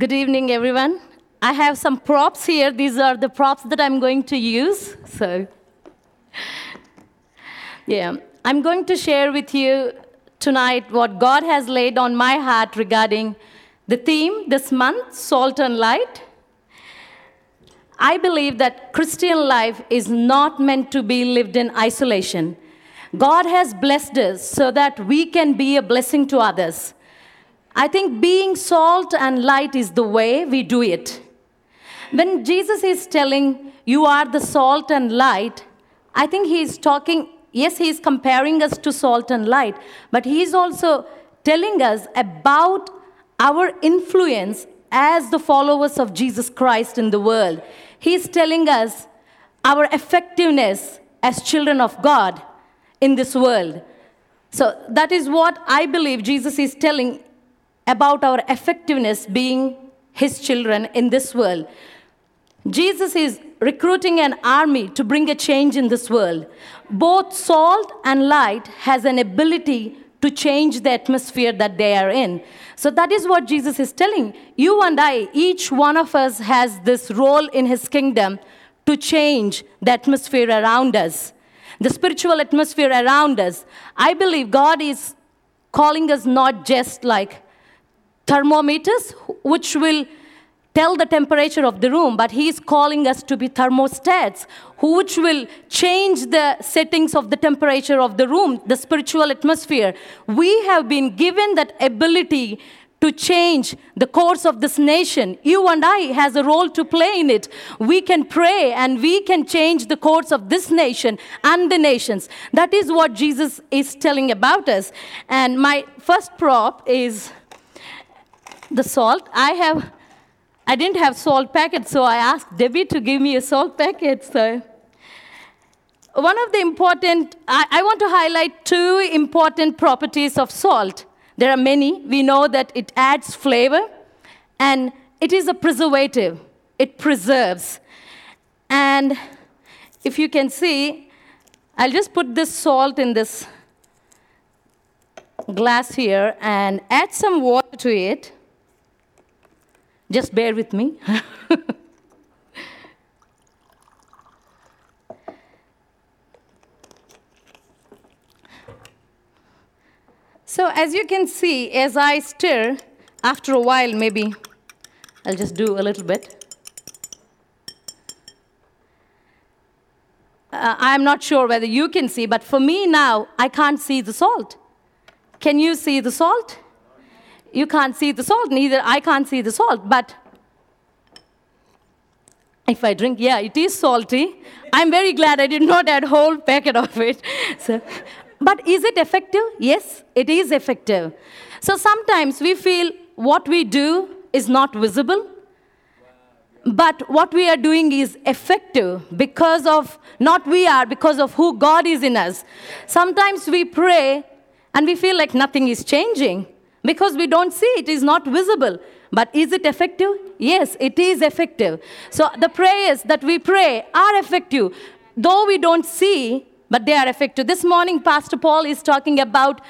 Good evening, everyone. I have some props here. These are the props that I'm going to use. So, yeah, I'm going to share with you tonight what God has laid on my heart regarding the theme this month salt and light. I believe that Christian life is not meant to be lived in isolation. God has blessed us so that we can be a blessing to others. I think being salt and light is the way we do it. When Jesus is telling you are the salt and light, I think he is talking, yes, he is comparing us to salt and light, but he is also telling us about our influence as the followers of Jesus Christ in the world. He is telling us our effectiveness as children of God in this world. So that is what I believe Jesus is telling about our effectiveness being his children in this world. Jesus is recruiting an army to bring a change in this world. Both salt and light has an ability to change the atmosphere that they are in. So that is what Jesus is telling. You and I, each one of us has this role in his kingdom to change the atmosphere around us, the spiritual atmosphere around us. I believe God is calling us not just like thermometers, which will tell the temperature of the room, but he is calling us to be thermostats, which will change the settings of the temperature of the room, the spiritual atmosphere. We have been given that ability to change the course of this nation. You and I has a role to play in it. We can pray and we can change the course of this nation and the nations. That is what Jesus is telling about us. And my first prop is the salt. I have I didn't have salt packets, so I asked Debbie to give me a salt packet. So, one of the important, I, I, want to highlight two important properties of salt. There are many. We know that it adds flavor and it is a preservative, it preserves. And if you can see, I'll just put this salt in this glass here and add some water to it. Just bear with me. so, as you can see, as I stir, after a while, maybe I'll just do a little bit. Uh, I'm not sure whether you can see, but for me now, I can't see the salt. Can you see the salt? You can't see the salt, neither I can't see the salt. But if I drink, yeah, it is salty. I'm very glad I did not add whole packet of it. So, but is it effective? Yes, it is effective. So sometimes we feel what we do is not visible, but what we are doing is effective because of, not we are, because of who God is in us. Sometimes we pray and we feel like nothing is changing because we don't see it is not visible. But is it effective? Yes it is effective. So the prayers that we pray are effective. Though we don't see but they are effective. This morning pastor paul is talking about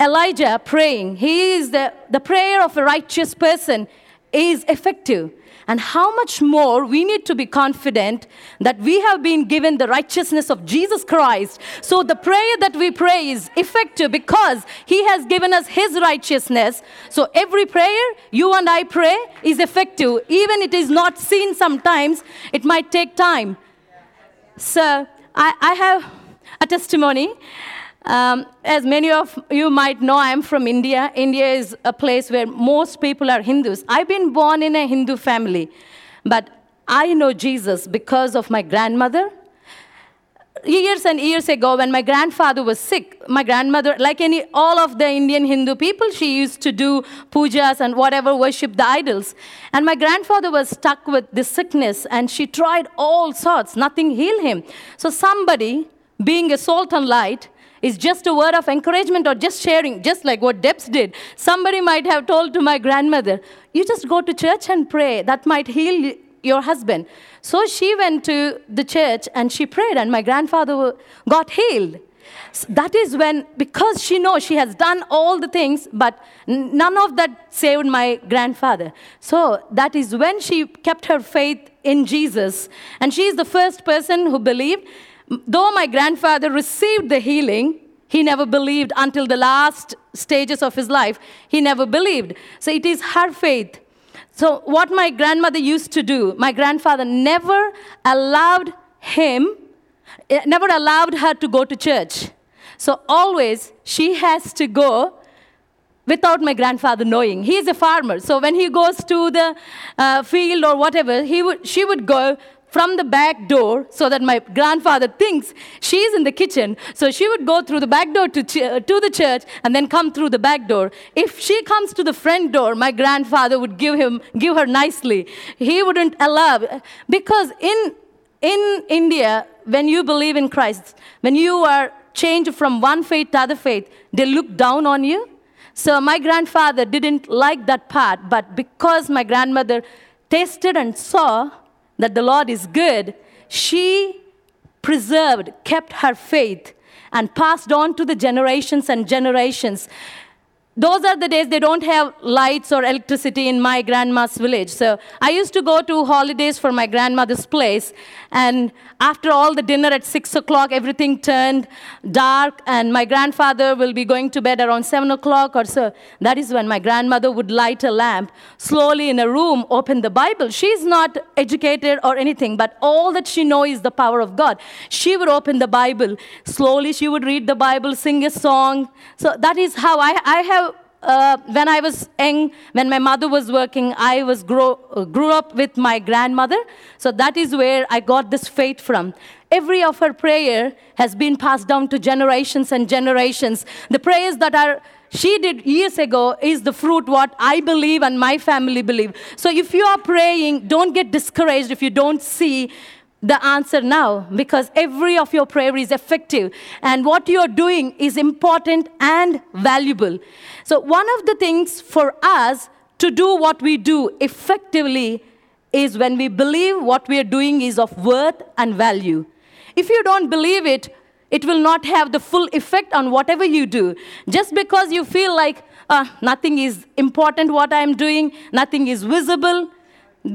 elijah praying. He is the, the prayer of a righteous person is effective and how much more we need to be confident that we have been given the righteousness of Jesus Christ. So the prayer that we pray is effective because He has given us His righteousness. So every prayer you and I pray is effective. Even it is not seen sometimes, it might take time. So I, I have a testimony. Um, as many of you might know, I'm from India. India is a place where most people are Hindus. I've been born in a Hindu family, but I know Jesus because of my grandmother. Years and years ago, when my grandfather was sick, my grandmother, like any all of the Indian Hindu people, she used to do pujas and whatever, worship the idols. And my grandfather was stuck with this sickness, and she tried all sorts. Nothing healed him. So somebody, being a salt and light, is just a word of encouragement or just sharing, just like what Debs did. Somebody might have told to my grandmother, You just go to church and pray. That might heal your husband. So she went to the church and she prayed, and my grandfather got healed. that is when, because she knows she has done all the things, but none of that saved my grandfather. So that is when she kept her faith in Jesus. And she is the first person who believed. Though my grandfather received the healing, he never believed until the last stages of his life. He never believed. So it is her faith. So, what my grandmother used to do, my grandfather never allowed him, eh, never allowed her to go to church. So, always she has to go without my grandfather knowing. He is a farmer. So, when he goes to the uh, field or whatever, he would, she would go from the back door so that my grandfather thinks she's in the kitchen. So she would go through the back door to, ch- uh, to the church and then come through the back door. If she comes to the front door, my grandfather would give, him, give her nicely. He wouldn't allow, because in, in India, when you believe in Christ, when you are changed from one faith to other faith, they look down on you. So my grandfather didn't like that part, but because my grandmother tasted and saw, that the Lord is good, she preserved, kept her faith, and passed on to the generations and generations those are the days they don't have lights or electricity in my grandma's village. So I used to go to holidays for my grandmother's place. And after all the dinner at six o'clock, everything turned dark, and my grandfather will be going to bed around seven o'clock or so. That is when my grandmother would light a lamp, slowly in a room, open the Bible. She's not educated or anything, but all that she knows is the power of God. She would open the Bible. Slowly, she would read the Bible, sing a song. So that is how I, I have uh, when I was young, when my mother was working, I was grow, uh, grew up with my grandmother. So that is where I got this faith from. Every of her prayer has been passed down to generations and generations. The prayers that are she did years ago is the fruit what I believe and my family believe. So if you are praying, don't get discouraged if you don't see the answer now because every of your prayer is effective and what you're doing is important and valuable. So one of the things for us to do what we do effectively is when we believe what we are doing is of worth and value. If you don't believe it it will not have the full effect on whatever you do. Just because you feel like uh, nothing is important what i'm doing nothing is visible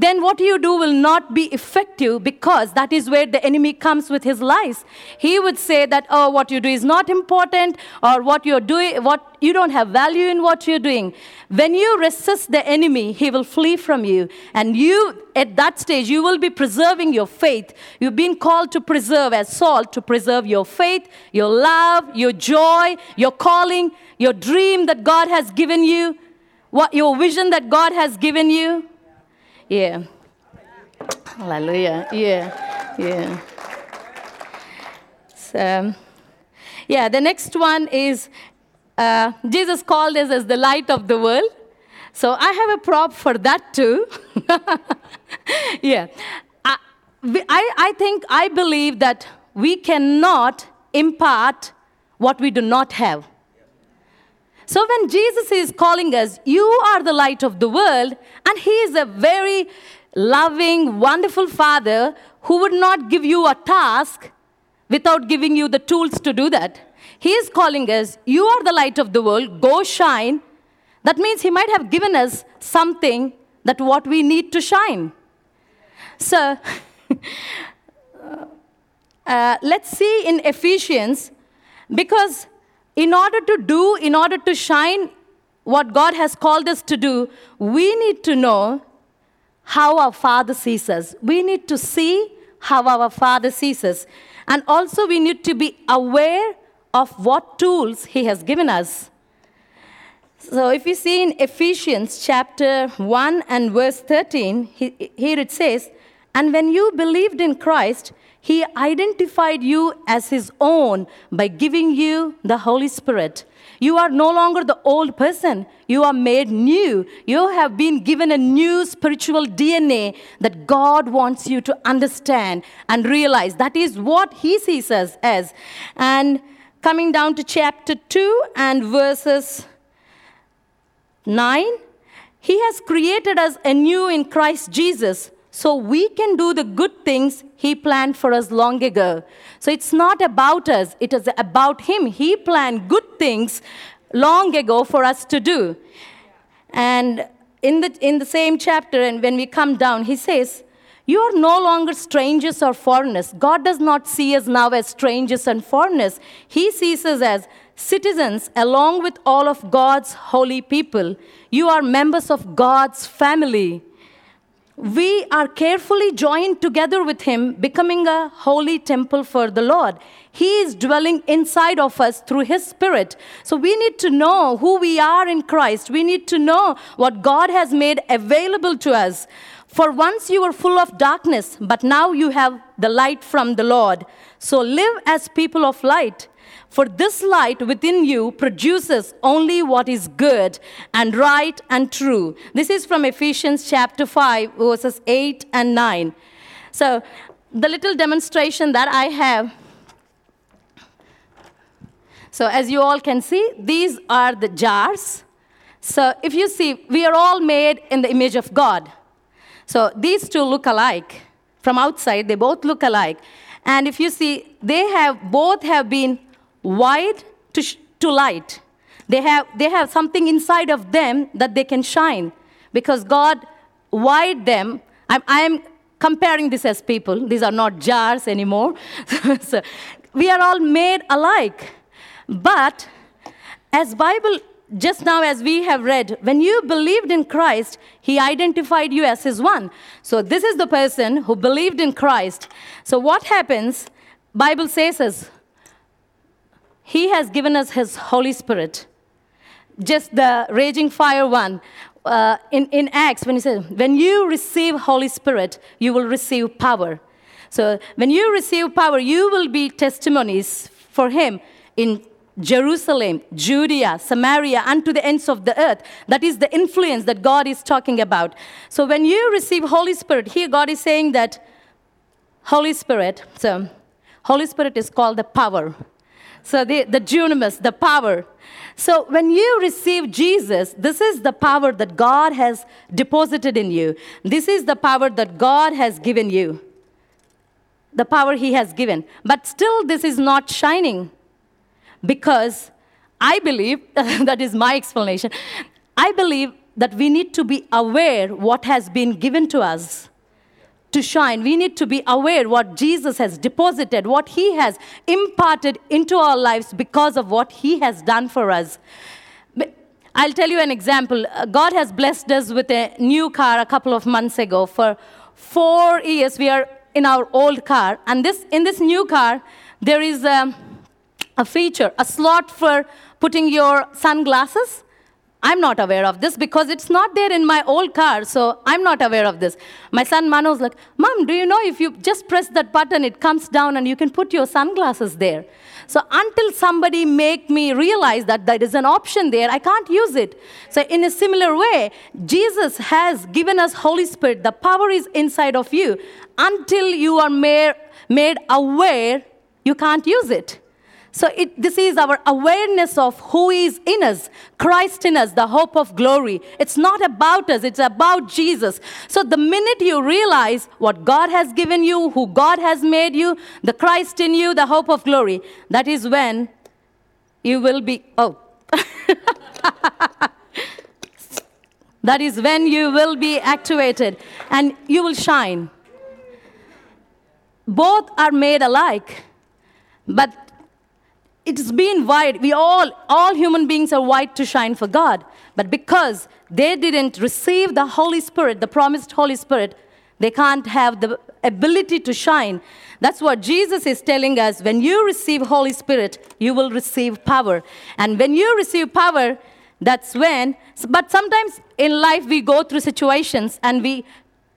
then what you do will not be effective because that is where the enemy comes with his lies. He would say that, oh, what you do is not important, or what you're doing, what you don't have value in what you're doing. When you resist the enemy, he will flee from you. And you, at that stage, you will be preserving your faith. You've been called to preserve as salt, to preserve your faith, your love, your joy, your calling, your dream that God has given you, what your vision that God has given you. Yeah. Hallelujah. Yeah. Yeah. So, yeah, the next one is uh, Jesus called us as the light of the world. So I have a prop for that too. yeah. I, I, I think, I believe that we cannot impart what we do not have. So when Jesus is calling us, you are the light of the world, and He is a very loving, wonderful Father who would not give you a task without giving you the tools to do that. He is calling us, you are the light of the world, go shine. That means He might have given us something that what we need to shine. So, uh, let's see in Ephesians, because in order to do, in order to shine what God has called us to do, we need to know how our Father sees us. We need to see how our Father sees us. And also, we need to be aware of what tools He has given us. So, if you see in Ephesians chapter 1 and verse 13, here it says, And when you believed in Christ, he identified you as His own by giving you the Holy Spirit. You are no longer the old person. You are made new. You have been given a new spiritual DNA that God wants you to understand and realize. That is what He sees us as. And coming down to chapter 2 and verses 9, He has created us anew in Christ Jesus so we can do the good things He planned for us long ago. So it's not about us, it is about Him. He planned good things long ago for us to do. And in the, in the same chapter, and when we come down, He says, you are no longer strangers or foreigners. God does not see us now as strangers and foreigners. He sees us as citizens along with all of God's holy people. You are members of God's family. We are carefully joined together with Him, becoming a holy temple for the Lord. He is dwelling inside of us through His Spirit. So we need to know who we are in Christ. We need to know what God has made available to us. For once you were full of darkness, but now you have the light from the Lord. So live as people of light. For this light within you produces only what is good and right and true. This is from Ephesians chapter 5, verses 8 and 9. So, the little demonstration that I have. So, as you all can see, these are the jars. So, if you see, we are all made in the image of God. So these two look alike. From outside, they both look alike. And if you see, they have both have been wired to, to light. They have, they have something inside of them that they can shine because God wired them. I'm, I'm comparing this as people. These are not jars anymore. so we are all made alike. But as Bible just now as we have read when you believed in christ he identified you as his one so this is the person who believed in christ so what happens bible says is he has given us his holy spirit just the raging fire one uh, in, in acts when he says when you receive holy spirit you will receive power so when you receive power you will be testimonies for him in Jerusalem, Judea, Samaria, and to the ends of the earth. That is the influence that God is talking about. So when you receive Holy Spirit, here God is saying that Holy Spirit, so Holy Spirit is called the power. So the, the dunamis, the power. So when you receive Jesus, this is the power that God has deposited in you. This is the power that God has given you. The power He has given. But still, this is not shining because I believe, that is my explanation, I believe that we need to be aware what has been given to us to shine. We need to be aware what Jesus has deposited, what he has imparted into our lives because of what he has done for us. I'll tell you an example. Uh, God has blessed us with a new car a couple of months ago. For four years, we are in our old car. And this, in this new car, there is a a feature, a slot for putting your sunglasses. I'm not aware of this because it's not there in my old car, so I'm not aware of this. My son Mano's like, Mom, do you know if you just press that button, it comes down and you can put your sunglasses there? So until somebody make me realize that there is an option there, I can't use it. So in a similar way, Jesus has given us Holy Spirit. The power is inside of you. Until you are made, made aware, you can't use it. So it, this is our awareness of who is in us, Christ in us, the hope of glory. It's not about us, it's about Jesus. So the minute you realize what God has given you, who God has made you, the Christ in you, the hope of glory, that is when you will be, oh. that is when you will be activated and you will shine. Both are made alike, but it's been wired. We all, all human beings are wired to shine for God. But because they didn't receive the Holy Spirit, the promised Holy Spirit, they can't have the ability to shine. That's what Jesus is telling us. When you receive Holy Spirit, you will receive power. And when you receive power, that's when, but sometimes in life we go through situations and we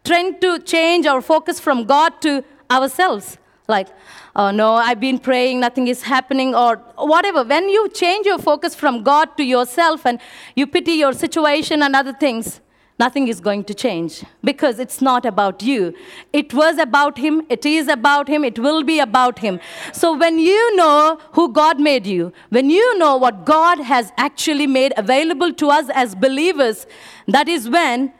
tend to change our focus from God to ourselves. Like, oh no, I've been praying, nothing is happening, or whatever. When you change your focus from God to yourself and you pity your situation and other things, nothing is going to change because it's not about you. It was about Him, it is about Him, it will be about Him. So when you know who God made you, when you know what God has actually made available to us as believers, that is when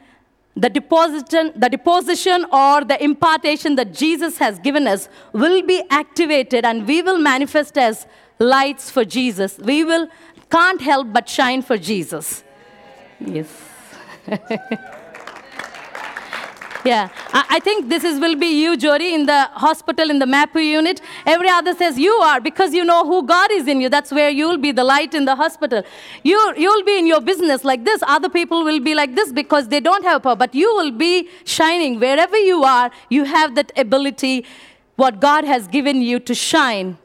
the deposition, the deposition or the impartation that Jesus has given us will be activated and we will manifest as lights for Jesus. We will can't help but shine for Jesus. Yes. Yeah, I, think this is will be you, Jody, in the hospital in the MAPU unit. Every other says you are because you know who God is in you. That's where you will be the light in the hospital. You you'll be in your business like this. Other people will be like this because they don't have power. But you will be shining wherever you are. You have that ability, what God has given you to shine